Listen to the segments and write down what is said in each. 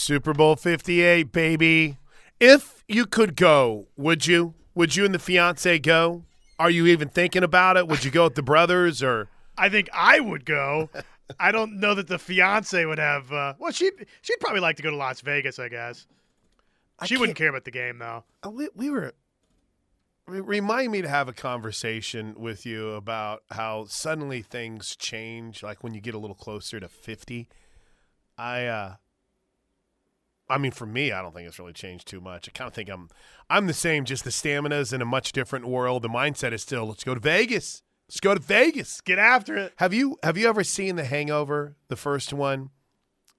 Super Bowl 58, baby. If you could go, would you? Would you and the fiance go? Are you even thinking about it? Would you go with the brothers or? I think I would go. I don't know that the fiance would have. Uh, well, she she'd probably like to go to Las Vegas. I guess I she wouldn't care about the game though. Uh, We, we were. re- Remind me to have a conversation with you about how suddenly things change, like when you get a little closer to fifty. I, uh I mean, for me, I don't think it's really changed too much. I kind of think I'm, I'm the same. Just the stamina's in a much different world. The mindset is still, let's go to Vegas. Let's go to Vegas. Get after it. Have you have you ever seen The Hangover, the first one,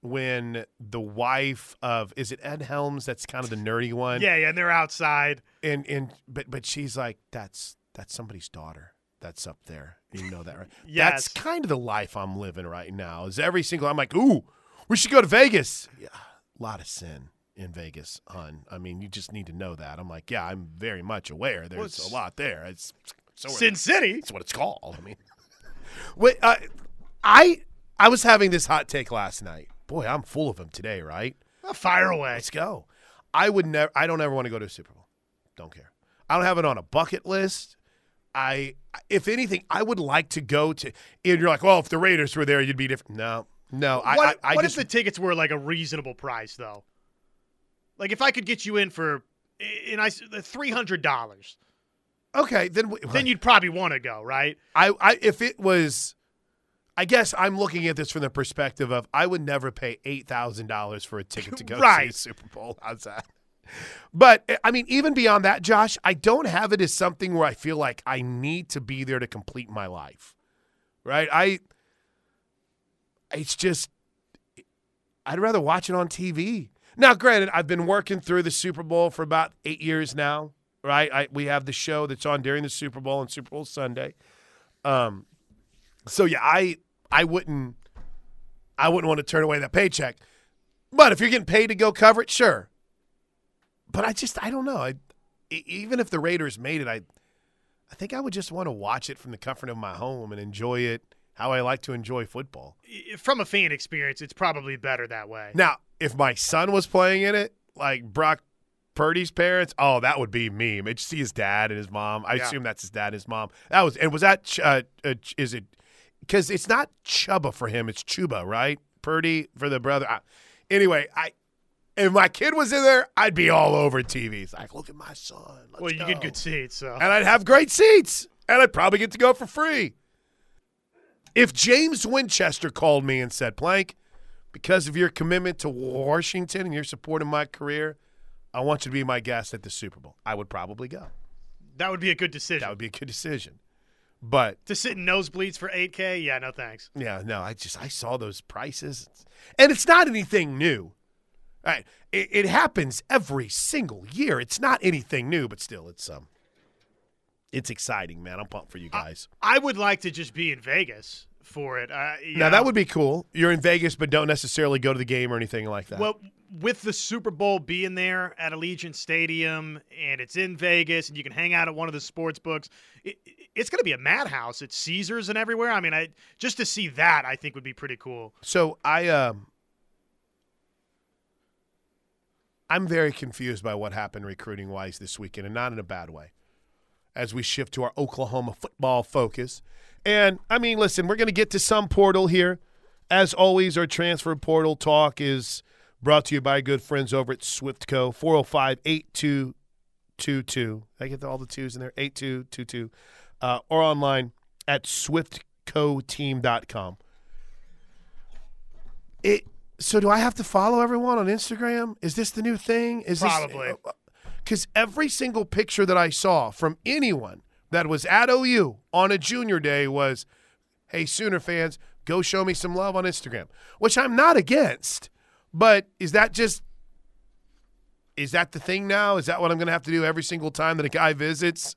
when the wife of is it Ed Helms? That's kind of the nerdy one. Yeah, yeah. And they're outside. And and but but she's like, that's that's somebody's daughter. That's up there. You know that, right? Yes. That's kind of the life I'm living right now. Is every single I'm like, ooh, we should go to Vegas. Yeah, lot of sin in Vegas, hon. I mean, you just need to know that. I'm like, yeah, I'm very much aware. There's it's- a lot there. It's so Sin City. that's what it's called. I mean, wait, uh, I I was having this hot take last night. Boy, I'm full of them today, right? Oh, fire away. Let's go. I would never. I don't ever want to go to a Super Bowl. Don't care. I don't have it on a bucket list. I, if anything, I would like to go to. And you're like, well, if the Raiders were there, you'd be different. No, no. I, what I, I what just, if the tickets were like a reasonable price though? Like if I could get you in for, and I three hundred dollars, okay, then we- then you'd probably want to go, right? I, I if it was I guess I'm looking at this from the perspective of I would never pay eight thousand dollars for a ticket to go Right. a Super Bowl. How's that? But eh, I mean, even beyond that, Josh, I don't have it as something where I feel like I need to be there to complete my life. Right? I it's just I'd rather watch it on TV. Now, granted, I've been working through the Super Bowl for about eight years now. Right? I, we have the show that's on during the Super Bowl and Super Bowl Sunday. Um, so yeah, I I wouldn't I wouldn't want to turn away that paycheck. But if you're getting paid to go cover it, sure. But I just I don't know. I even if the Raiders made it, I I think I would just want to watch it from the comfort of my home and enjoy it how I like to enjoy football. From a fan experience, it's probably better that way. Now, if my son was playing in it, like Brock Purdy's parents, oh, that would be me. I'd see his dad and his mom. I Yeah. assume that's his dad and his mom. That was and was that uh, uh, is it because it's not Chubba for him, it's Chubba, right? Purdy for the brother. I, anyway, I if my kid was in there, I'd be all over TV. It's like, look at my son. Let's well, you go. get good seats, so and I'd have great seats, and I'd probably get to go for free. If James Winchester called me and said, Plank, because of your commitment to Washington and your support of my career, I want you to be my guest at the Super Bowl, I would probably go. that would be a good decision. That would be a good decision. But to sit in nosebleeds for 8K, yeah, no thanks. yeah, no, I just I saw those prices, and it's not anything new. All right, it, it happens every single year. It's not anything new, but still, it's um, it's exciting, man. I'm pumped for you guys. I would like to just be in Vegas for it. Uh, Now know. that would be cool. You're in Vegas, but don't necessarily go to the game or anything like that. Well, with the Super Bowl being there at Allegiant Stadium and it's in Vegas and you can hang out at one of the sports books, it, it's going to be a madhouse at Caesars and everywhere. I mean, I just to see that I think would be pretty cool. so I um, I'm very confused by what happened recruiting wise this weekend, and not in a bad way. As we shift to our Oklahoma football focus, and I mean, listen, we're going to get to some portal here. As always, our transfer portal talk is brought to you by good friends over at Swiftco 405 8222. I get all the twos in there 8222 uh, or online at swiftcoteam.com. It so do I have to follow everyone on Instagram? Is this the new thing? Is Probably. this because every single picture that I saw from anyone that was at OU on a junior day was, "Hey Sooner fans, go show me some love on Instagram," which I'm not against. But is that just is that the thing now? Is that what I'm going to have to do every single time that a guy visits?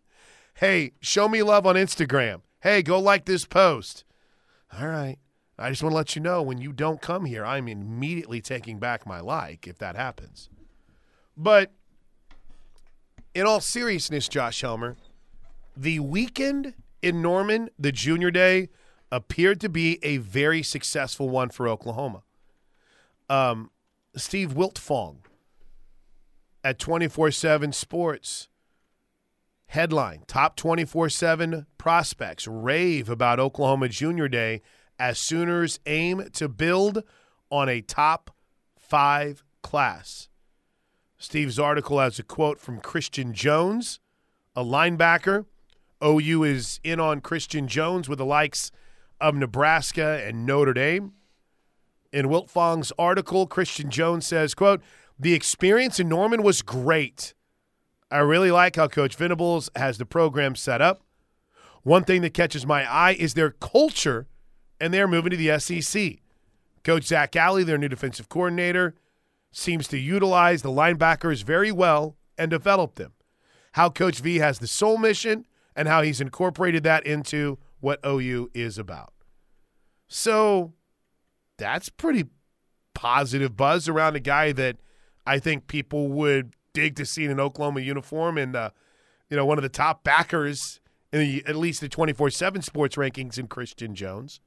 Hey, show me love on Instagram. Hey, go like this post. All right. I just want to let you know when you don't come here, I'm immediately taking back my like if that happens. But in all seriousness, Josh Helmer, the weekend in Norman, the junior day, appeared to be a very successful one for Oklahoma. Um, Steve Wiltfong at 24 7 Sports. Headline Top 24 7 prospects rave about Oklahoma Junior Day as Sooners aim to build on a top five class. Steve's article has a quote from Christian Jones, a linebacker. OU is in on Christian Jones with the likes of Nebraska and Notre Dame. In Wiltfong's article, Christian Jones says, quote, the experience in Norman was great. I really like how Coach Venables has the program set up. One thing that catches my eye is their culture, and they're moving to the SEC. Coach Zac Alley, their new defensive coordinator, seems to utilize the linebackers very well and develop them. How Coach V has the sole mission and how he's incorporated that into what OU is about. So that's pretty positive buzz around a guy that I think people would dig to see in an Oklahoma uniform and uh, you know one of the top backers in the, at least the 24/7 sports rankings in Christian Jones.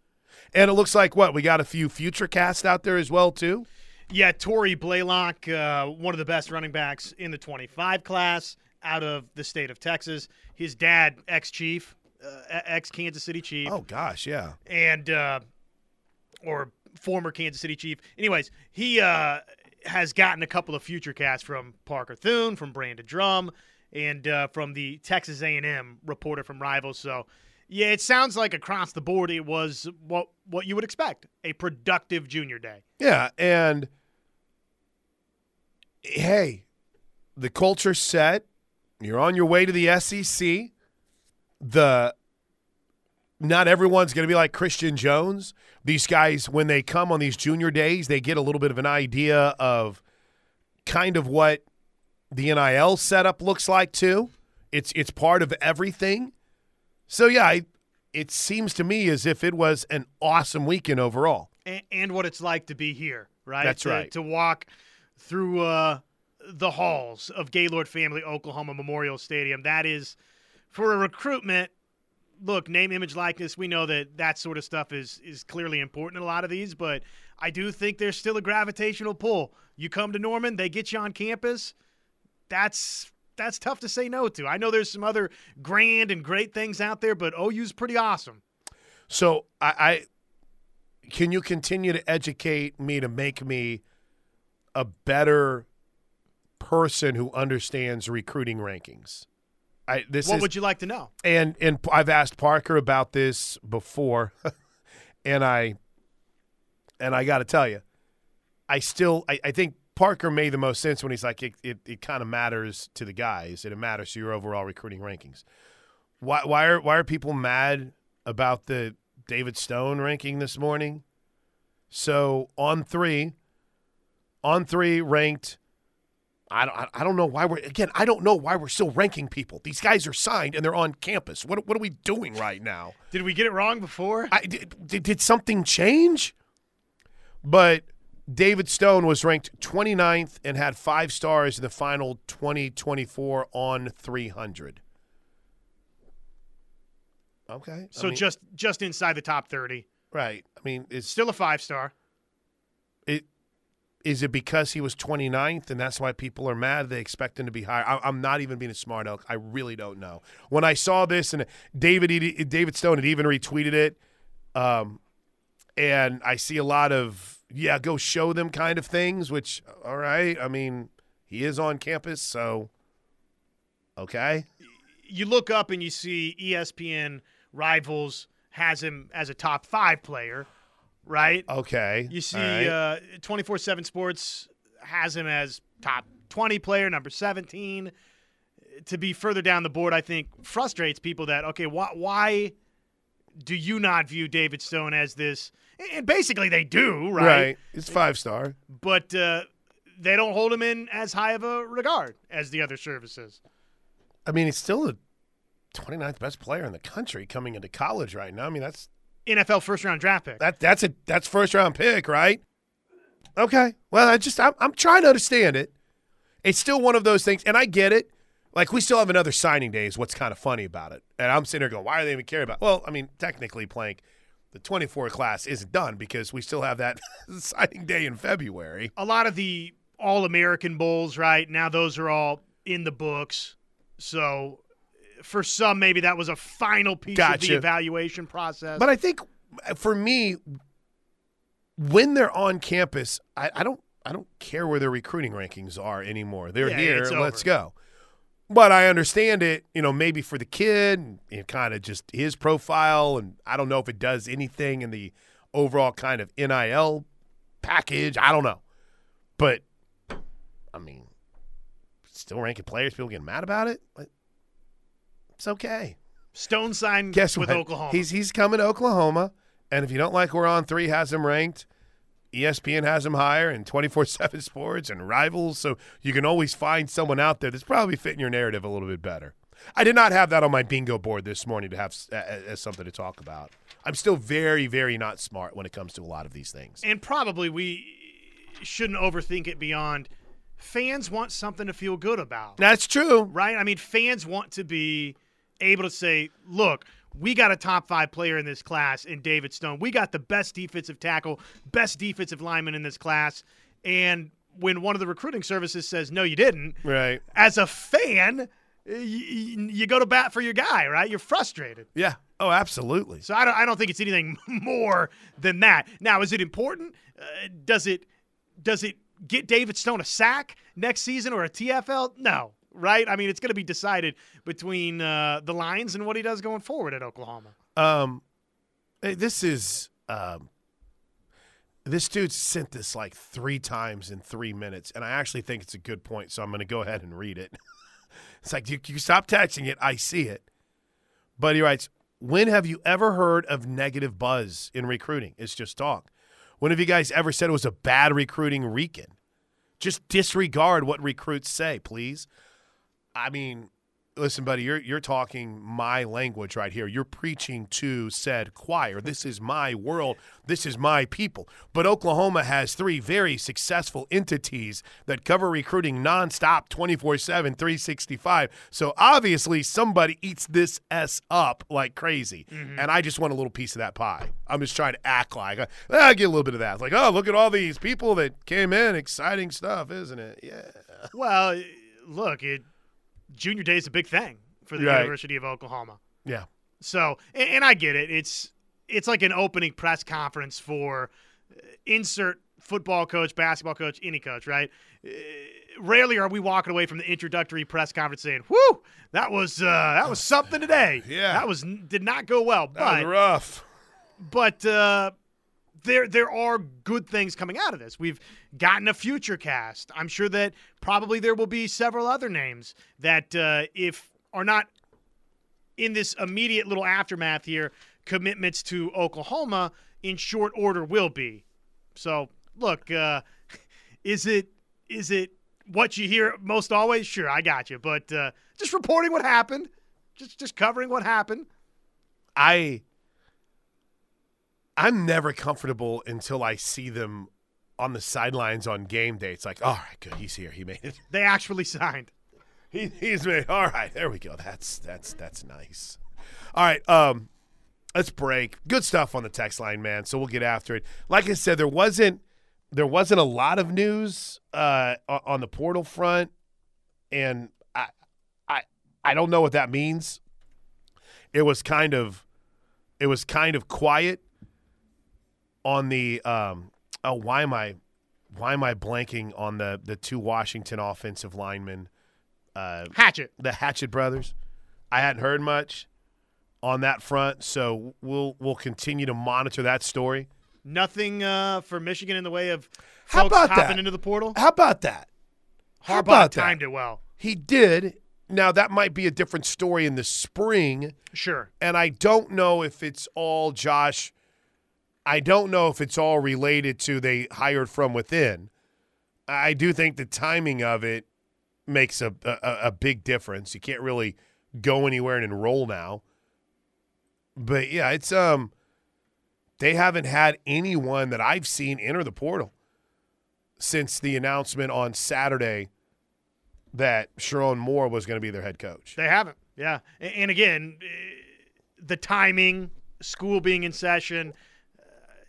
And it looks like what we got a few future cast out there as well too. Yeah, Tory Blaylock, uh, one of the best running backs in the 25 class out of the state of Texas. His dad, ex chief, uh, ex Kansas City chief. Oh gosh, yeah. And uh, or former Kansas City chief. Anyways, he uh, has gotten a couple of future casts from Parker Thune, from Brandon Drumm, and uh, from the Texas A&M reporter from Rivals. So, yeah, it sounds like across the board it was what what you would expect a productive junior day. Yeah, and hey, the culture set. You're on your way to the SEC. The not everyone's going to be like Christian Jones. These guys, when they come on these junior days, they get a little bit of an idea of kind of what the NIL setup looks like too. It's it's part of everything. So yeah, I, it seems to me as if it was an awesome weekend overall. And, and what it's like to be here, right? That's to, right. To walk through uh, the halls of Gaylord Family Oklahoma Memorial Stadium. That is for a recruitment look, name, image, likeness. We know that that sort of stuff is is clearly important in a lot of these, but I do think there's still a gravitational pull. You come to Norman, they get you on campus. That's that's tough to say no to. I know there's some other grand and great things out there, but OU's pretty awesome. So I, I can you continue to educate me to make me a better person who understands recruiting rankings. I, this what is, would you like to know? And and I've asked Parker about this before, and I and I got to tell you, I still I, I think Parker made the most sense when he's like it, it, it kind of matters to the guys and it matters to your overall recruiting rankings. Why why are why are people mad about the David Stone ranking this morning? So on three, on three ranked I don't, I don't know why we're again. I don't know why we're still ranking people. These guys are signed and they're on campus. What what are we doing right now? Did we get it wrong before? I, did, did something change? But David Stone was ranked 29th and had five stars in the final 2024 on 300. Okay, so I mean, just just inside the top 30. Right. I mean, it's still a five star. Is it because he was 29th and that's why people are mad? They expect him to be higher. I, am not even being a smart aleck. I really don't know. When I saw this and David David Stone had even retweeted it, um, and I see a lot of yeah, go show them kind of things. Which all right, I mean he is on campus, so okay. You look up and you see ESPN rivals has him as a top five player right? Okay. You see, uh, twenty four seven Sports has him as top twenty player, number seventeen. To be further down the board, I think frustrates people that okay, why why do you not view David Stone as this? And basically, they do, right? Right. It's five star, but uh, they don't hold him in as high of a regard as the other services. I mean, he's still the 29th best player in the country coming into college right now. I mean, that's NFL first round draft pick. That that's a that's first round pick, right? Okay. Well, I just I'm, I'm trying to understand it. It's still one of those things, and I get it. Like we still have another signing day. Is what's kind of funny about it. And I'm sitting there going, why are they even caring about? Well, I mean, technically, Plank, the 24 class isn't done because we still have that signing day in February. A lot of the All American Bowls, right now, those are all in the books. So for some, maybe that was a final piece of the evaluation process. But I think uh, for me, when they're on campus, I, I don't I don't care where their recruiting rankings are anymore. They're Yeah, here. Let's go. But I understand it, you know, maybe for the kid and, and kind of just his profile, and I don't know if it does anything in the overall kind of NIL package. I don't know, but I mean, still ranking players. People getting mad about it. Like, It's okay. Stone signed Guess with what? Oklahoma. He's he's coming to Oklahoma, and if you don't like where on three has him ranked, ESPN has him higher, and twenty four seven Sports and Rivals, so you can always find someone out there that's probably fitting your narrative a little bit better. I did not have that on my bingo board this morning to have s- a- a- as something to talk about. I'm still very, very not smart when it comes to a lot of these things. and probably we shouldn't overthink it beyond fans want something to feel good about. That's true. right? I mean, fans want to be able to say, look, we got a top five player in this class in David Stone. We got the best defensive tackle, best defensive lineman in this class. And when one of the recruiting services says, no, you didn't, Right. as a fan, you, you go to bat for your guy, right? You're frustrated. Yeah. Oh, absolutely. So I don't, I don't think it's anything more than that. Now, is it important? Uh, does it does it get David Stone a sack next season or a TFL? No, right? I mean, it's going to be decided between uh, the Lions and what he does going forward at Oklahoma. Um, this is um, this dude sent this like three times in three minutes, and I actually think it's a good point, so I'm going to go ahead and read it. it's like you, you stop texting it, I see it. But he writes, "When have you ever heard of negative buzz in recruiting? It's just talk. When have you guys ever said it was a bad recruiting weekend? Just disregard what recruits say, please. I mean, listen, buddy, you're you're talking my language right here. You're preaching to said choir. This is my world. This is my people. But Oklahoma has three very successful entities that cover recruiting nonstop 24/7 365. So obviously somebody eats this s up like crazy. Mm-hmm. And I just want a little piece of that pie. I'm just trying to act like I get a little bit of that. It's like, "Oh, look at all these people that came in. Exciting stuff, isn't it?" Yeah. Well, look, it, junior day is a big thing for the Right. University of Oklahoma. Yeah. So, and, and I get it. It's it's like an opening press conference for uh, insert football coach, basketball coach, any coach, right? Uh, rarely are we walking away from the introductory press conference saying, "Whoo, that was uh, that was something today." Yeah. that was did not go well, That was but rough. but uh, there there are good things coming out of this. We've gotten a future cast. I'm sure that probably there will be several other names that uh, if are not in this immediate little aftermath here, commitments to Oklahoma in short order will be. So look, uh, is it is it what you hear most always? Sure, I got you, but uh, just reporting what happened, just just covering what happened. I I'm never comfortable until I see them on the sidelines on game day. It's like, all right, good, he's here. He made it. They actually signed. He, he's made. All right, there we go. That's that's that's nice. All right, um, let's break. Good stuff on the text line, man. So we'll get after it. Like I said, there wasn't there wasn't a lot of news uh, on the portal front, and I I I don't know what that means. It was kind of it was kind of quiet on the um oh why am I why am I blanking on the the two Washington offensive linemen uh Hatchett. the Hatchett brothers I hadn't heard much on that front so we'll we'll continue to monitor that story Nothing uh, for Michigan in the way of How folks about hopping that? into the portal. how about that how Harbaugh about that? timed it well. he did now that might be a different story in the spring Sure. and I don't know if it's all Josh. I don't know if it's all related to they hired from within. I do think the timing of it makes a a, a big difference. You can't really go anywhere and enroll now. But yeah, it's um they haven't had anyone that I've seen enter the portal since the announcement on Saturday that Sherrone Moore was going to be their head coach. They haven't. Yeah. And again, eh, the timing, school being in session,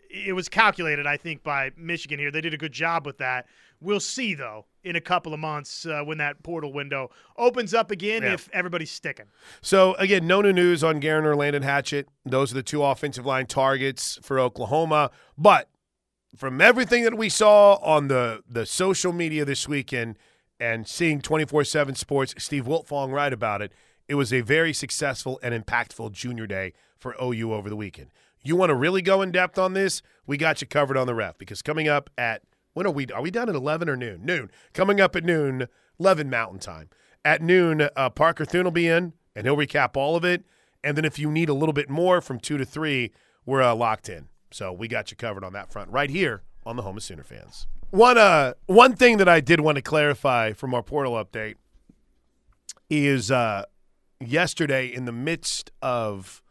it was calculated, I think, by Michigan here. They did a good job with that. We'll see, though, in a couple of months uh, when that portal window opens up again Yeah. if everybody's sticking. So again, no new news on Geirean or Landen Hatchett. Those are the two offensive line targets for Oklahoma. But from everything that we saw on the the social media this weekend and seeing 24/7 Sports, Steve Wiltfong write about it, it was a very successful and impactful junior day for OU over the weekend. You want to really go in depth on this? We got you covered on the ref because coming up at when are we are we done at 11 or noon? Noon. Coming up at noon, 11 Mountain Time. At noon, uh, Parker Thune will be in and he'll recap all of it. And then if you need a little bit more from 2 to 3, we're uh, locked in. So we got you covered on that front right here on the Home of Sooner fans. One uh one thing that I did want to clarify from our portal update is uh yesterday in the midst of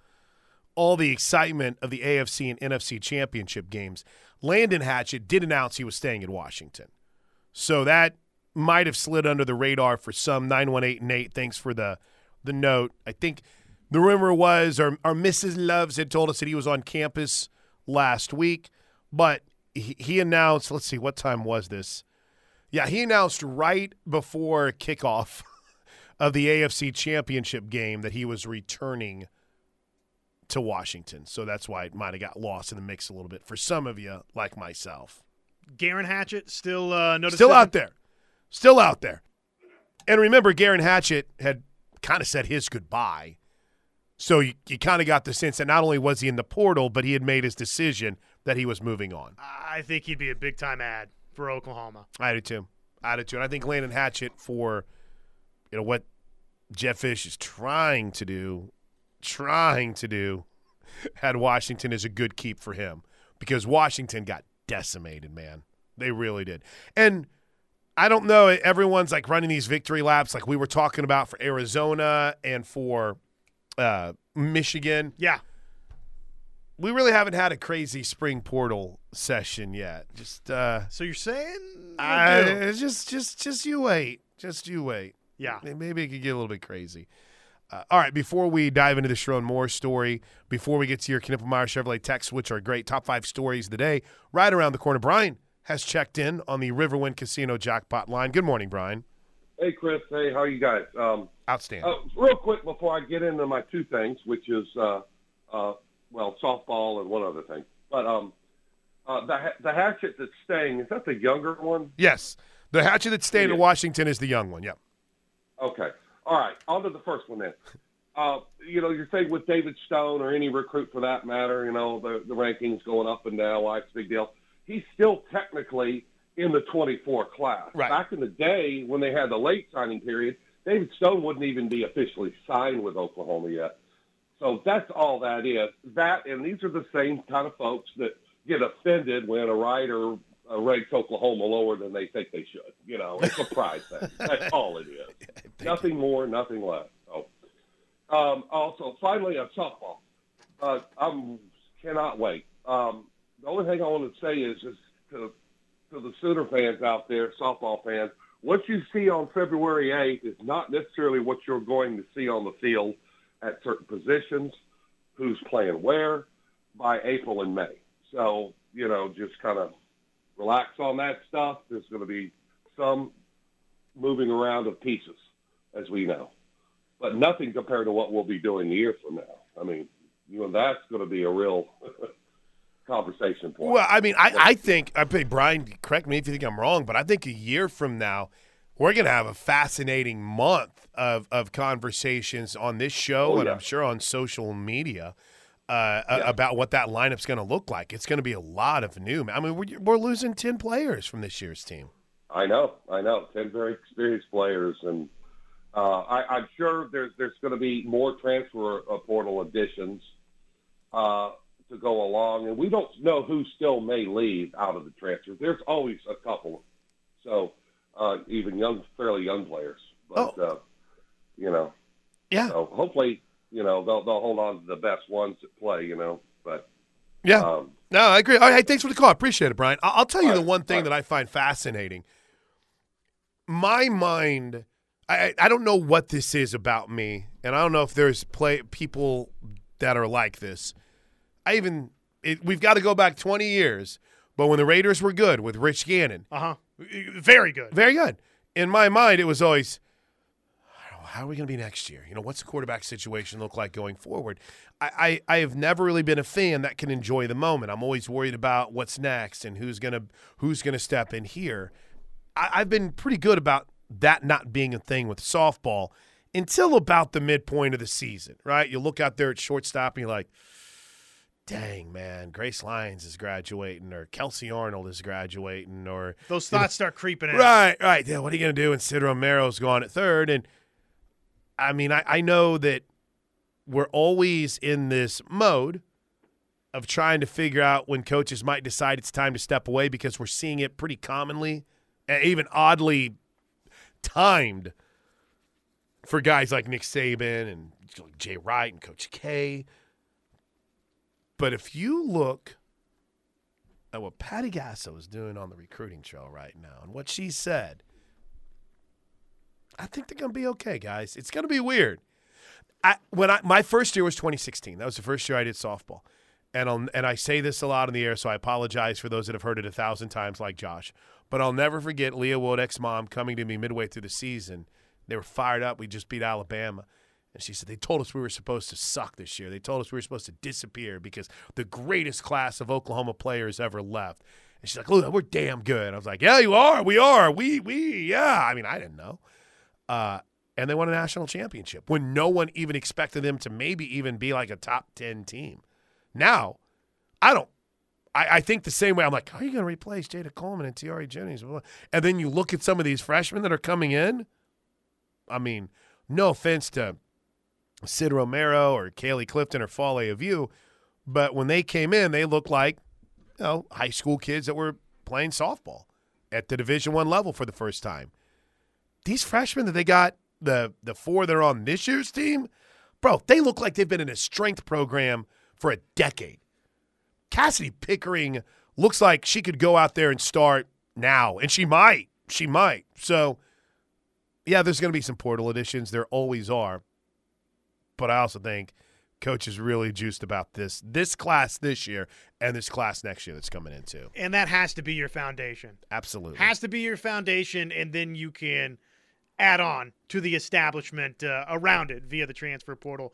all the excitement of the AFC and NFC championship games, Landen Hatchett did announce he was staying in Washington. So that might have slid under the radar for some 918 and 8. Thanks for the the note. I think the rumor was or, or Mrs. Loves had told us that he was on campus last week, but he, he announced, let's see, what time was this? Yeah, he announced right before kickoff of the AFC championship game that he was returning to Washington. So that's why it might have got lost in the mix a little bit for some of you, like myself. Geirean Hatchett still uh, Still out there. Still out there. And remember, Geirean Hatchett had kind of said his goodbye. So you, you kind of got the sense that not only was he in the portal, but he had made his decision that he was moving on. I think he'd be a big time ad for Oklahoma. I do too. I do too. And I think Landen Hatchett for you know what Jedd Fisch is trying to do, trying to do at Washington is a good keep for him because Washington got decimated, man. They really did. And I don't know, everyone's like running these victory laps like we were talking about for Arizona and for uh, Michigan. Yeah. We really haven't had a crazy spring portal session yet. Just uh So you're saying? I, we'll do. it's just, just, just you wait. Just you wait. yeah. Maybe it could get a little bit crazy. Uh, all right, before we dive into the Sherrone Moore story, before we get to your Knippelmeyer Chevrolet texts, which are great, top five stories of the day, right around the corner, Brian has checked in on the Riverwind Casino jackpot line. Good morning, Brian. Hey, Chris. Hey, how you guys? Um, Outstanding. uh, real quick before I get into my two things, which is, uh, uh, well, softball and one other thing. But um, uh, the the Hatchett that's staying is that the younger one? yes, the Hatchett that's staying in Washington is the young one. Yep. Okay. All right. On to the first one then. Uh, you know, you're saying with David Stone or any recruit for that matter, you know, the, the rankings going up and down, why it's a big deal. He's still technically in the 24 class. Right. Back in the day when they had the late signing period, David Stone wouldn't even be officially signed with Oklahoma yet. So that's all that is. That and these are the same kind of folks that get offended when a writer uh, ranks Oklahoma lower than they think they should. You know, it's a pride thing. That's all it is. nothing more, nothing less. So, um, also, finally, on softball, uh, I cannot wait. Um, the only thing I want to say is, is to to the Sooner fans out there, softball fans, what you see on February 8th is not necessarily what you're going to see on the field at certain positions, who's playing where, by April and May. So, you know, just kind of relax on that stuff. There's going to be some moving around of pieces, as we know, but nothing compared to what we'll be doing a year from now. I mean, you know, that's going to be a real conversation point. Well, I mean, I, I think, I think, Brian, correct me if you think I'm wrong, but I think a year from now, we're going to have a fascinating month of, of conversations on this show Oh, and yeah. I'm sure on social media uh, Yeah. about what that lineup's going to look like. It's going to be a lot of new. I mean, we're, we're losing 10 players from this year's team. I know, I know. Ten very experienced players, and uh, I, I'm sure there's there's going to be more transfer uh, portal additions uh, to go along, and we don't know who still may leave out of the transfers. There's always a couple, so uh, even young, fairly young players. But uh, you know, Yeah. so hopefully, you know, they'll they'll hold on to the best ones that play. You know, but Yeah. um, No, I agree. All right, thanks for the call. I appreciate it, Brian. I'll tell you the right, one thing all that. I find fascinating. My mind, I, I don't know what this is about me, and I don't know if there's play people that are like this. I even it, we've got to go back 20 years. But when the Raiders were good with Rich Gannon, Uh huh. Very good. very good. In my mind, it was always, how are we going to be next year? You know, what's the quarterback situation look like going forward? I, I, I have never really been a fan that can enjoy the moment. I'm always worried about what's next and who's gonna who's gonna step in here. I, I've been pretty good about that not being a thing with softball until about the midpoint of the season, right? You look out there at shortstop and you're like, dang man, Grace Lyons is graduating, or Kelsey Arnold is graduating, or Those thoughts start creeping in. Right, right. Yeah, what are you going to do when Sid Romero's gone at third? And I mean, I, I know that we're always in this mode of trying to figure out when coaches might decide it's time to step away because we're seeing it pretty commonly, and even oddly timed for guys like Nick Saban and Jay Wright and Coach K. But if you look at what Patty Gasso is doing on the recruiting trail right now and what she said, I think they're going to be okay, guys. It's going to be weird. I, when I my first year was 2016. That was the first year I did softball, and I'll, and I say this a lot in the air, so I apologize for those that have heard it a thousand times, like Josh. But I'll never forget Leah Wodek's mom coming to me midway through the season. They were fired up. We just beat Alabama. And she said, They told us we were supposed to suck this year. They told us we were supposed to disappear because the greatest class of Oklahoma players ever left. And she's like, Look, we're damn good. I was like, Yeah, you are. We are. We, we, yeah. I mean, I didn't know. Uh, and they won a national championship when no one even expected them to maybe even be like a top 10 team. Now, I don't. I, I think the same way. I'm like, how are you going to replace Jayda Coleman and Tiare Jennings? And then you look at some of these freshmen that are coming in. I mean, no offense to Sid Romero or Kaylee Clifton or Fale of you, but when they came in, they looked like you know high school kids that were playing softball at the Division One level for the first time. These freshmen that they got the the four that are on this year's team, bro, they look like they've been in a strength program for a decade. Kasidi Pickering looks like she could go out there and start now, and she might. She might. So, yeah, there's going to be some portal additions. There always are. But I also think coach is really juiced about this this class this year and this class next year that's coming in too. And that has to be your foundation. Absolutely. Has to be your foundation, and then you can add on to the establishment uh, around it via the transfer portal.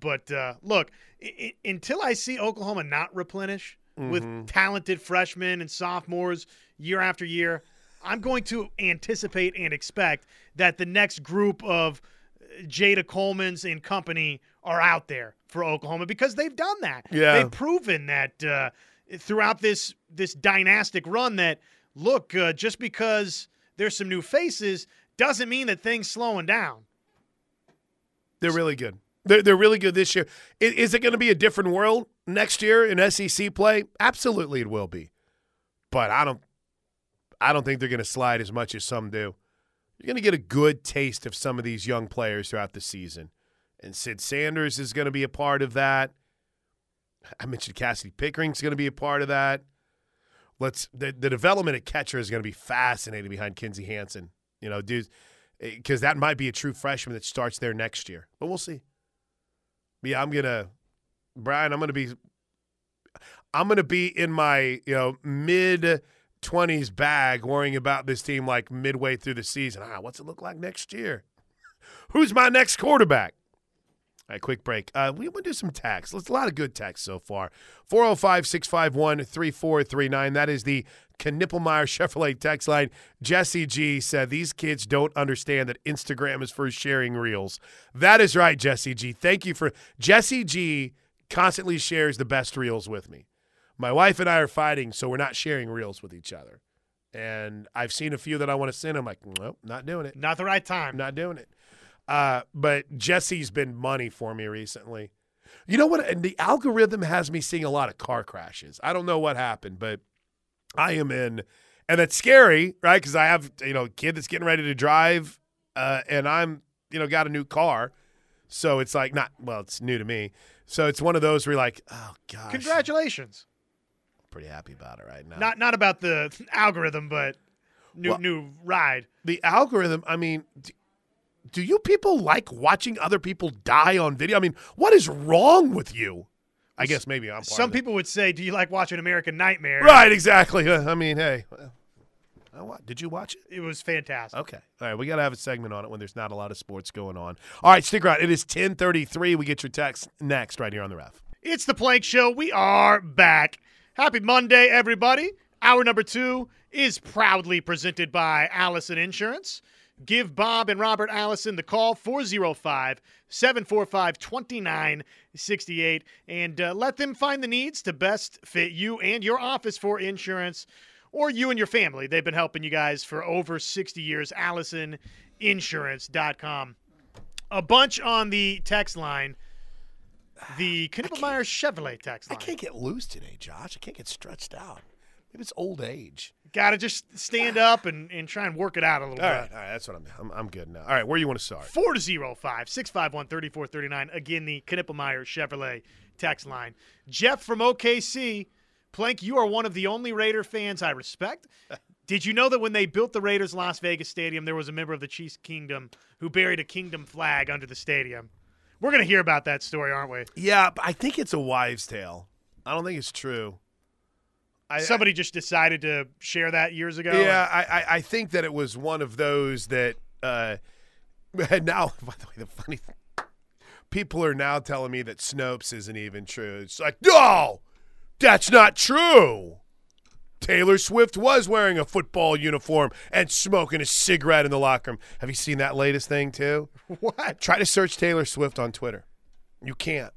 But uh, look, I- I- until I see Oklahoma not replenish with talented freshmen and sophomores year after year, I'm going to anticipate and expect that the next group of uh, Jayda Coleman's and company are out there for Oklahoma because they've done that. Yeah. They've proven that uh, throughout this this dynastic run that look uh, just because there's some new faces doesn't mean that things slowing down. They're really good. They're, they're really good this year. Is, it going to be a different world next year in SEC play? Absolutely, it will be. But I don't, I don't think they're going to slide as much as some do. You're going to get a good taste of some of these young players throughout the season, and Sid Sanders is going to be a part of that. I mentioned Kasidi Pickering's going to be a part of that. Let's the, the development at catcher is going to be fascinating behind Kinzie Hansen. You know, dudes, eh, because that might be a true freshman that starts there next year. But we'll see. Yeah, I'm gonna, Brian. I'm gonna be, I'm gonna be in my you know mid twenties bag, worrying about this team like midway through the season. Ah, what's it look like next year? Who's my next quarterback? All right, quick break. Uh, we want to do some text. It's a lot of good text so far. 405 651 3439. That is the Knippelmeyer Chevrolet text line. Jesse G said, These kids don't understand that Instagram is for sharing reels. That is right, Jesse G. Thank you for. Jesse G constantly shares the best reels with me. My wife and I are fighting, so we're not sharing reels with each other. And I've seen a few that I want to send. I'm like, nope, not doing it. Not the right time. not doing it. Uh, but Jesse's been money for me recently. You know what? And the algorithm has me seeing a lot of car crashes. I don't know what happened, but I am in, and that's scary, right? Because I have you know a kid that's getting ready to drive, uh, and I'm you know got a new car, so it's like not well, it's new to me. So it's one of those where you're like, oh gosh, Congratulations. pretty happy about it right now. Not not about the algorithm, but new Well- new ride. the algorithm i mean d- do you people like watching other people die on video i mean what is wrong with you I guess maybe I'm part Some of it. people would say, "Do you like watching American Nightmare?" Right, exactly. Uh, I mean, hey, wa- did you watch it? It was fantastic. Okay. All right. We got to have a segment on it when there's not a lot of sports going on. All right. Stick around. It is 1033. We get your text next right here on the ref. It's the Plank Show. We are back. Happy Monday, everybody. Hour number two is proudly presented by Allison Insurance. Give Bob and Robert Allison the call 405 745 2968 and uh, let them find the needs to best fit you and your office for insurance or you and your family. They've been helping you guys for over 60 years. AllisonInsurance.com. A bunch on the text line. The Knippelmeyer Chevrolet text line. I can't get loose today, Josh. I can't get stretched out. Maybe it's old age. Got to just stand up and, and try and work it out a little All bit. right. All right. That's what I'm. I'm, I'm good now. All right. Where you want to start? 405 651 3439. Again, the Knippelmeyer Chevrolet text line. Jeff from OKC. Plank, you are one of the only Raider fans I respect. Did you know that when they built the Raiders Las Vegas Stadium, there was a member of the Chiefs Kingdom who buried a kingdom flag under the stadium? We're going to hear about that story, aren't we? Yeah, but I think it's a wives' tale. I don't think it's true. I, Somebody just decided to share that years ago. Yeah, I, I, I think that it was one of those that uh, now. By the way, the funny thing, people are now telling me that Snopes isn't even true. It's like, no, that's not true. Taylor Swift was wearing a football uniform and smoking a cigarette in the locker room. Have you seen that latest thing too? What? Try to search Taylor Swift on Twitter. You can't.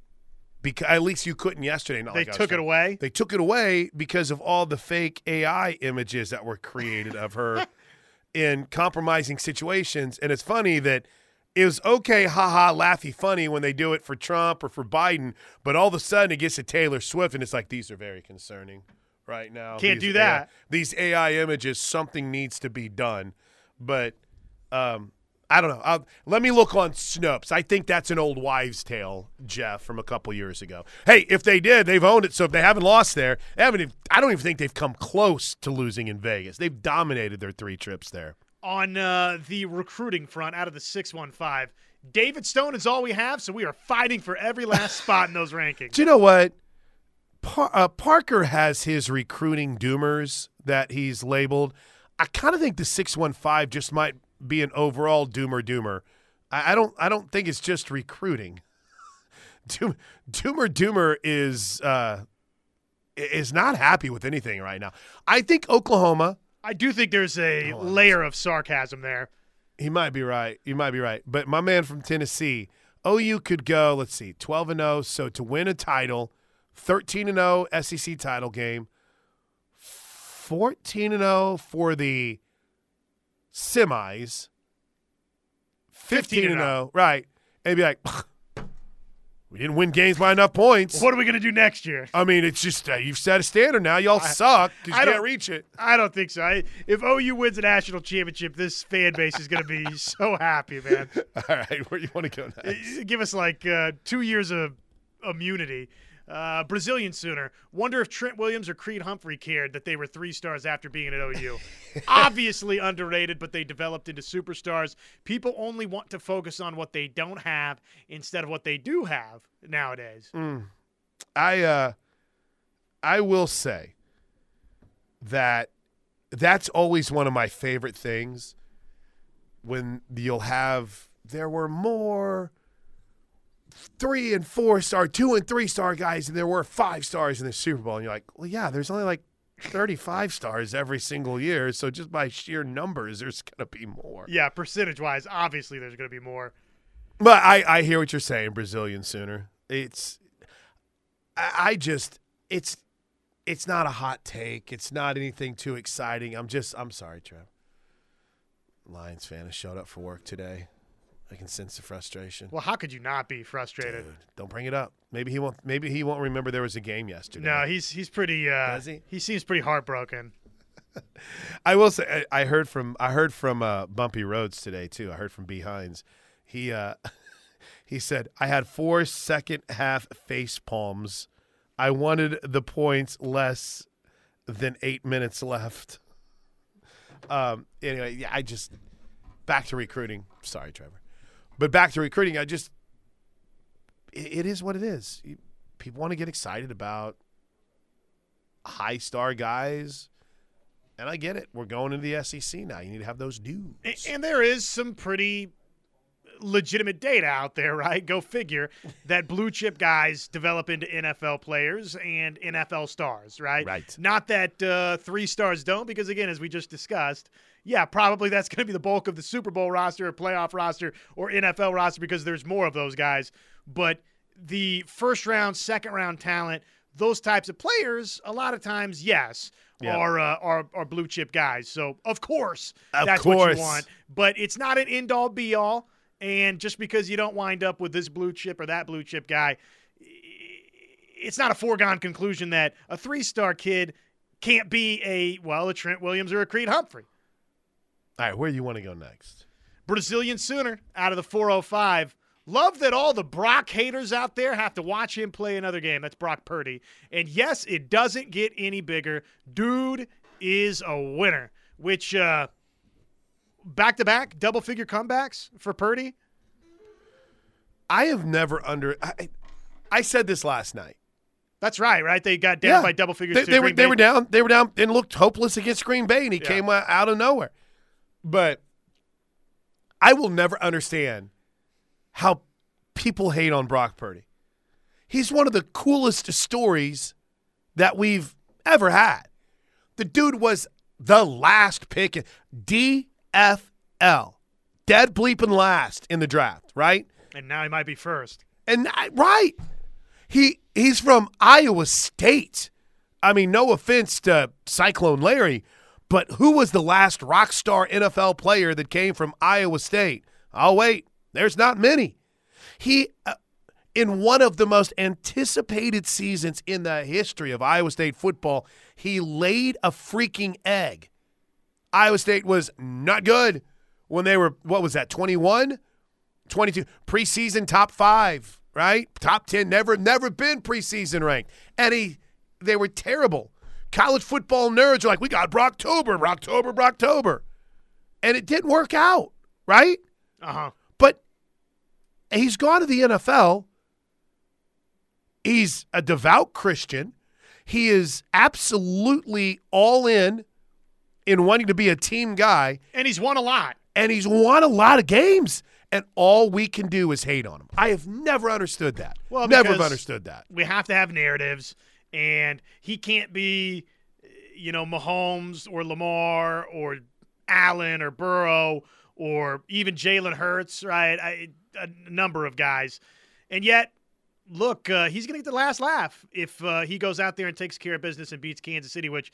Because at least you couldn't yesterday. Not They like took it away? They took it away because of all the fake AI images that were created of her in compromising situations. And it's funny that it was okay, haha, laughy, funny when they do it for Trump or for Biden, but all of a sudden it gets to Taylor Swift, and it's like these are very concerning right now. Can't These do that. AI these AI images, something needs to be done. But um, I don't know. I'll, let me look on Snopes. I think that's an old wives' tale, Jeff, from a couple years ago. Hey, if they did, they've owned it. So if they haven't lost there, they haven't. even- I don't even think they've come close to losing in Vegas. They've dominated their three trips there. on uh, the recruiting front out of the 615. David Stone is all we have, so we are fighting for every last spot in those rankings. Do you know what? Par- uh, Parker has his recruiting doomers that he's labeled. I kind of think the six one five just might be an overall doomer doomer. I, I don't. I don't think it's just recruiting. Doom, doomer doomer is uh, is not happy with anything right now. I think Oklahoma. I do think there's a layer of sarcasm there. He might be right. You might be right. But my man from Tennessee, OU could go, let's see, 12 and 0. So to win a title, 13 and 0 SEC title game, 14 and 0 for the semis, 15 and 0, right. And be like, we didn't win games by enough points. What are we going to do next year? I mean, it's just, uh, you've set a standard now. Y'all suck because I you can't reach it. I don't think so. I, if OU wins a national championship, this fan base is going to be so happy, man. All right, where you want to go next? Give us like uh, two years of immunity. Uh, Brazilian Sooner. Wonder if Trent Williams or Creed Humphrey cared that they were three stars after being at OU. Obviously underrated, but they developed into superstars. People only want to focus on what they don't have instead of what they do have nowadays. I uh I will say that that's always one of my favorite things when you'll have there were more three and four star, two and three star guys, and there were five stars in the Super Bowl. And you're like, well, yeah, there's only like 35 stars every single year. So just by sheer numbers, there's going to be more. Yeah, percentage wise, obviously there's going to be more. But I, I hear what you're saying, Brazilian Sooner. It's, I, I just, it's, it's not a hot take. It's not anything too exciting. I'm just, I'm sorry, Trev. Lions fan has showed up for work today. I can sense the frustration. Well, how could you not be frustrated? Dude, don't bring it up. Maybe he won't. Maybe he won't remember there was a game yesterday. No, he's he's pretty. Uh, Does he? He seems pretty heartbroken. I will say I I heard from I heard from uh, Bumpy Roads today too. I heard from B Hines. He uh, he said I had four second half face palms. I wanted the points less than eight minutes left. Um. Anyway, yeah. I just back to recruiting. Sorry, Trevor, but back to recruiting. I just it, it is what it is. People want to get excited about high star guys. And I get it. We're going into the SEC now. You need to have those dudes. And, and there is some pretty legitimate data out there, right? Go figure that blue chip guys develop into NFL players and NFL stars, right? Right. Not that uh, three stars don't, because again, as we just discussed, yeah, probably that's going to be the bulk of the Super Bowl roster, or playoff roster, or NFL roster because there's more of those guys. But the first round, second round talent, those types of players, a lot of times, yes, Yeah. are, uh, are are blue chip guys. So of course, Of that's what course. you want. But it's not an end all be all. And just because you don't wind up with this blue chip or that blue chip guy, it's not a foregone conclusion that a three star kid can't be a well a Trent Williams or a Creed Humphrey. All right, where do you want to go next? Brazilian Sooner out of the 405. Love that all the Brock haters out there have to watch him play another game. That's Brock Purdy. And yes, it doesn't get any bigger. Dude is a winner, which uh back to back double figure comebacks for Purdy. I have never under. I, I said this last night. That's right, right? They got down Yeah. by double figures. They, they were Green they Bay. were down. They were down and looked hopeless against Green Bay, and he Yeah. came out of nowhere. But I will never understand how people hate on Brock Purdy. He's one of the coolest stories that we've ever had. The dude was the last pick, DFL, dead bleeping last in the draft, right? And now he might be first. And I, right, he he's from Iowa State. I mean, no offense to Cyclone Larry, but who was the last rock star NFL player that came from Iowa State? Oh wait, there's not many. He uh, in one of the most anticipated seasons in the history of Iowa State football, he laid a freaking egg. Iowa State was not good when they were what was that 21 22 preseason top 5 right top 10 never never been preseason ranked and he they were terrible college football nerds are like we got brocktober brocktober brocktober and it didn't work out right Uh huh. but he's gone to the NFL. He's a devout Christian. He is absolutely all in in wanting to be a team guy, And he's won a lot. and he's won a lot of games. And all we can do is hate on him. I have never understood that. Well, never have understood that. we have to have narratives, and he can't be, you know, Mahomes or Lamar or Allen or Burrow or even Jalen Hurts, right? I, a number of guys, and yet, look, uh, he's going to get the last laugh if uh, he goes out there and takes care of business and beats Kansas City, which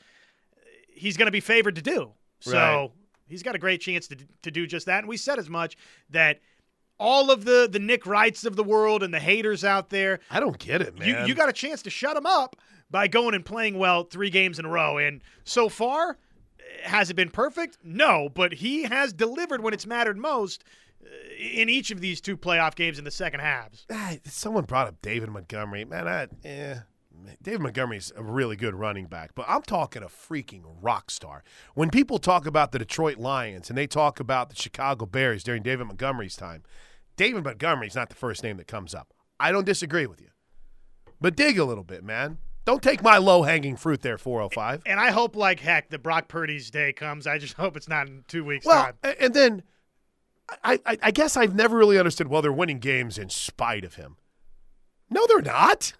he's going to be favored to do. So Right. he's got a great chance to to do just that. And we said as much that. All of the the Nick Wrights of the world and the haters out there, I don't get it, man. you, you got a chance to shut him up by going and playing well three games in a row. And so far, has it been perfect? No, but he has delivered when it's mattered most uh, in each of these two playoff games in the second halves. Ah, someone brought up David Montgomery. Man, I, eh. David Montgomery's a really good running back, but I'm talking a freaking rock star. When people talk about the Detroit Lions and they talk about the Chicago Bears during David Montgomery's time, David Montgomery's not the first name that comes up. I don't disagree with you. But dig a little bit, man. Don't take my low hanging fruit there, 405. And I hope like heck that Brock Purdy's day comes. I just hope it's not in two weeks' Well, time. and then I, I, I guess I've never really understood. Well, they're winning games in spite of him. No, they're not.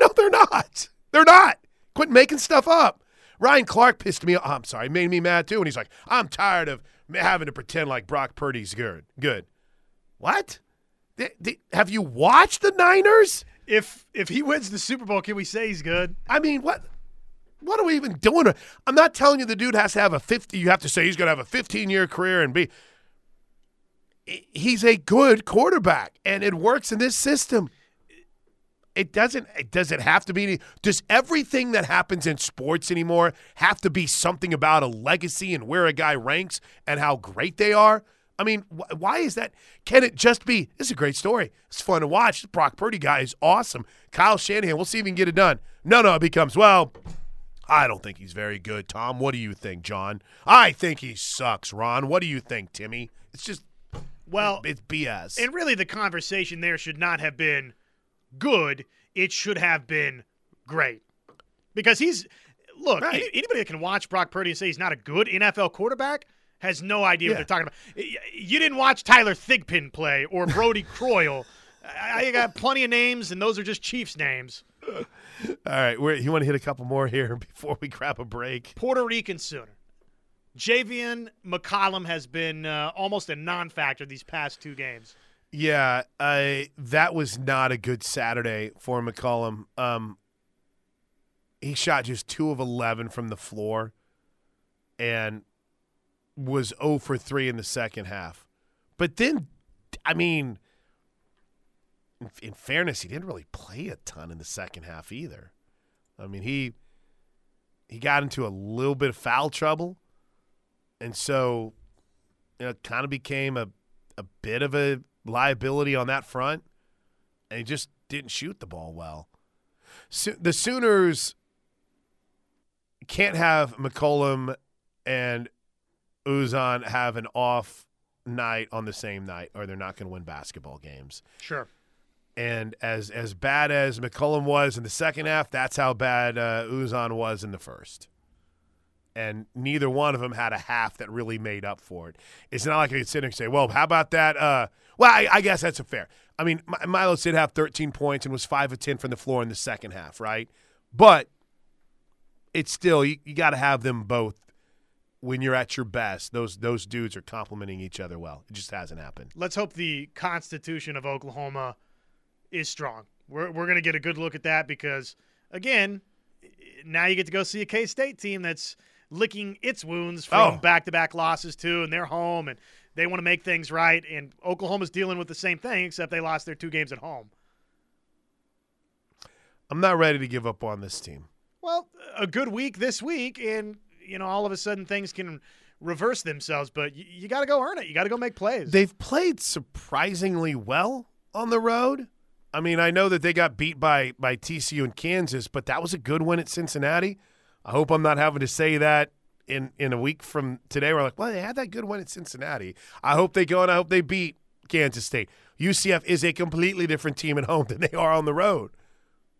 No, they're not. They're not. Quit making stuff up. Ryan Clark pissed me off. I'm sorry, made me mad too. And he's like, I'm tired of having to pretend like Brock Purdy's good. Good. What? Th- th- have you watched the Niners? If if he wins the Super Bowl, can we say he's good? I mean, what? What are we even doing? I'm not telling you the dude has to have a 50. You have to say he's going to have a 15 year career and be. He's a good quarterback, and it works in this system. It doesn't. It does it have to be? Does everything that happens in sports anymore have to be something about a legacy and where a guy ranks and how great they are? I mean, wh- why is that? Can it just be? This is a great story. It's fun to watch. This Brock Purdy guy is awesome. Kyle Shanahan. We'll see if he can get it done. No, no. It becomes well. I don't think he's very good. Tom, what do you think, John? I think he sucks. Ron, what do you think, Timmy? It's just Well, it's BS. And really, the conversation there should not have been good. it should have been great because he's look Right. any- anybody that can watch Brock Purdy and say he's not a good NFL quarterback has no idea what they're talking about. You didn't watch Tyler Thigpen play or Brodie Croyle. I got plenty of names, and those are just Chiefs names. All right, we're, you want to hit a couple more here before we grab a break? Puerto Rican Sooner. Javian McCollum has been uh, almost a non-factor these past two games. Yeah, uh, that was not a good Saturday for McCollum. Um, he shot just two of eleven from the floor, and was zero for three in the second half. But then, I mean, in, in fairness, he didn't really play a ton in the second half either. I mean, he he got into a little bit of foul trouble, and so you know, kind of became a a bit of a liability on that front, and he just didn't shoot the ball well. So, the Sooners can't have McCollum and Uzan have an off night on the same night, or they're not going to win basketball games. Sure. And as as bad as McCollum was in the second half, that's how bad uh, Uzan was in the first. And neither one of them had a half that really made up for it. It's not like I could sit there and say, "Well, how about that?" Uh, well, I, I guess that's a fair. I mean, Mi- Milo did have 13 points and was five of 10 from the floor in the second half, right? But it's still you, you got to have them both when you're at your best. Those those dudes are complementing each other well. It just hasn't happened. Let's hope the Constitution of Oklahoma is strong. We're, we're going to get a good look at that because, again, now you get to go see a K State team that's licking its wounds from back to back losses, too, and they're home and they want to make things right. And Oklahoma's dealing with the same thing, except they lost their two games at home. I'm not ready to give up on this team. Well, a good week this week, and, you know, all of a sudden things can reverse themselves, but you, you got to go earn it. You got to go make plays. They've played surprisingly well on the road. I mean, I know that they got beat by by TCU and Kansas, but that was a good win at Cincinnati. I hope I'm not having to say that in in a week from today. We're like, well, they had that good win at Cincinnati. I hope they go and I hope they beat Kansas State. UCF is a completely different team at home than they are on the road.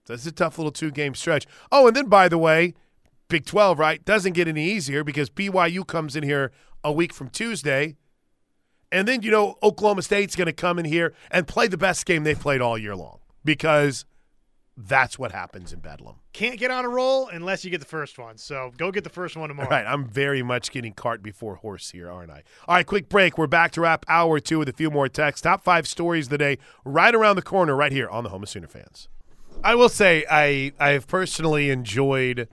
So it's a tough little two game stretch. Oh, and then by the way, Big 12, right, doesn't get any easier because BYU comes in here a week from Tuesday. And then, you know, Oklahoma State's going to come in here and play the best game they've played all year long because that's what happens in Bedlam. Can't get on a roll unless you get the first one. So go get the first one tomorrow. All right, I'm very much getting cart before horse here, aren't I? All right, quick break. We're back to wrap hour two with a few more texts. Top five stories of the day right around the corner, right here on the Home of Sooner Fans. I will say I I have personally enjoyed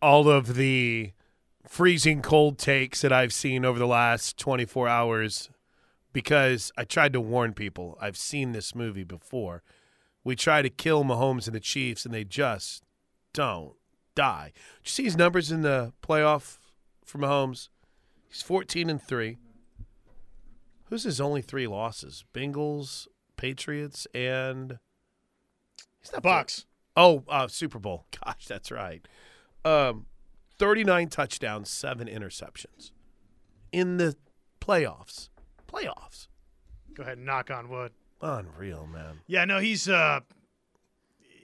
all of the freezing cold takes that I've seen over the last 24 hours because I tried to warn people. I've seen this movie before. We try to kill Mahomes and the Chiefs, and they just don't die. Did you see his numbers in the playoff for Mahomes? He's 14 and 3. Who's his only three losses? Bengals, Patriots, and he's not Bucks. Oh, uh, Super Bowl. Gosh, that's right. Um, 39 touchdowns, seven interceptions in the playoffs. Playoffs. Go ahead and knock on wood. Unreal, man. Yeah, no, he's uh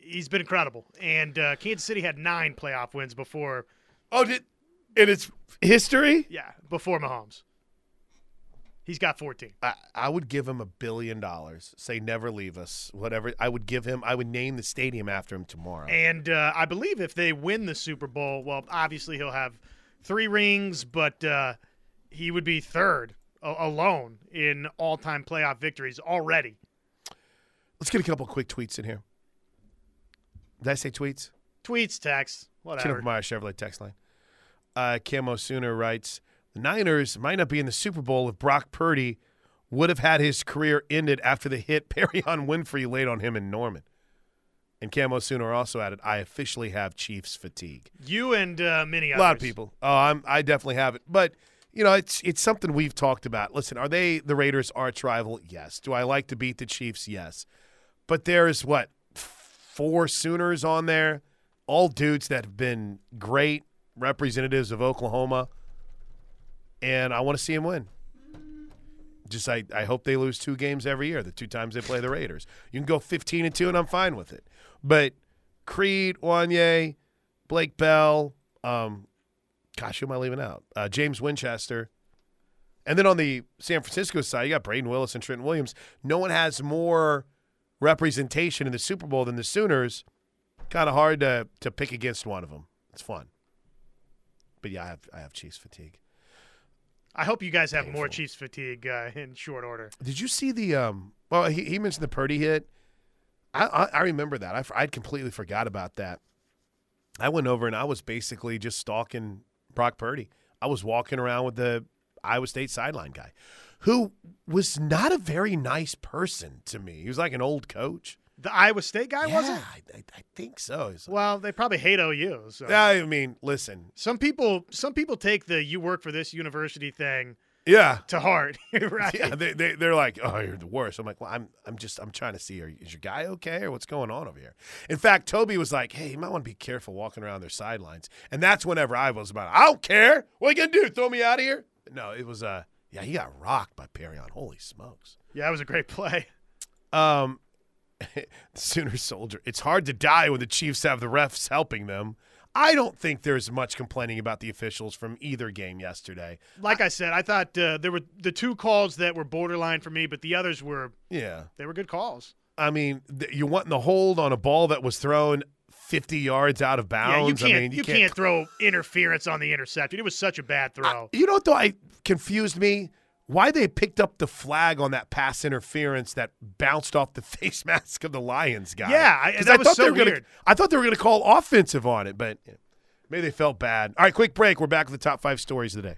he's been incredible. And uh, Kansas City had nine playoff wins before Oh, did in its history? yeah, before Mahomes. He's got 14. I, I would give him a billion dollars. Say never leave us. Whatever. I would give him. I would name the stadium after him tomorrow. And uh, I believe if they win the Super Bowl, well, obviously he'll have three rings, but uh, he would be third a- alone in all-time playoff victories already. Let's get a couple quick tweets in here. Did I say tweets? Tweets, texts, whatever. Kenneth Meyer Chevrolet text line. Uh, Camo Sooner writes The Niners might not be in the Super Bowl if Brock Purdy would have had his career ended after the hit Perrion Winfrey laid on him in Norman. And Camo Sooner also added, I officially have Chiefs fatigue. You and uh, many A lot of people. Oh, I'm I definitely have it. But you know, it's it's something we've talked about. Listen, are they the Raiders' arch rival? Yes. Do I like to beat the Chiefs? Yes. But there's what four Sooners on there, all dudes that have been great representatives of Oklahoma, and I want to see them win. Just I, I hope they lose two games every year. The two times they play the Raiders, you can go 15 and two, and I'm fine with it. But Creed, Wanya, Blake Bell, um, gosh, who am I leaving out? Uh, James Winchester. And then on the San Francisco side, you got Brayden Willis and Trent Williams. No one has more representation in the Super Bowl than the Sooners. Kind of hard to to pick against one of them. It's fun. But yeah, I have I have Chiefs fatigue. I hope you guys have more Painful. Chiefs fatigue uh, in short order. Did you see the um? Well, he, he mentioned the Purdy hit. I I, I remember that. I I'd completely forgot about that. I went over and I was basically just stalking Brock Purdy. I was walking around with the Iowa State sideline guy, who was not a very nice person to me. He was like an old coach. The Iowa State guy yeah, wasn't. I, I, I think so. Like- Well, they probably hate OU. So I mean, listen, some people, some people take the "you work for this university" thing yeah. to heart, right? Yeah, they, they they're like, oh, you're the worst. I'm like, well, I'm I'm just I'm trying to see, are, is your guy okay or what's going on over here? In fact, Toby was like, hey, you might want to be careful walking around their sidelines, and that's whenever I was about, I don't care. What are you gonna do? Throw me out of here? No, it was uh, yeah, he got rocked by Perrion. Holy smokes. Yeah, that was a great play. Um, Sooner Soldier. It's hard to die when the Chiefs have the refs helping them. I don't think there's much complaining about the officials from either game yesterday. Like I said, I thought uh, there were the two calls that were borderline for me, but the others were Yeah. they were good calls. I mean, th- you want the hold on a ball that was thrown 50 yards out of bounds. Yeah, you can't I mean, you, can't, throw interference on the interception. It was such a bad throw. You know what, though? I confused me. Why they picked up the flag on that pass interference that bounced off the face mask of the Lions guy? Yeah, I- that was thought so they were gonna. I thought they were going to call offensive on it, but maybe they felt bad. All right, quick break. We're back with the top five stories of the day.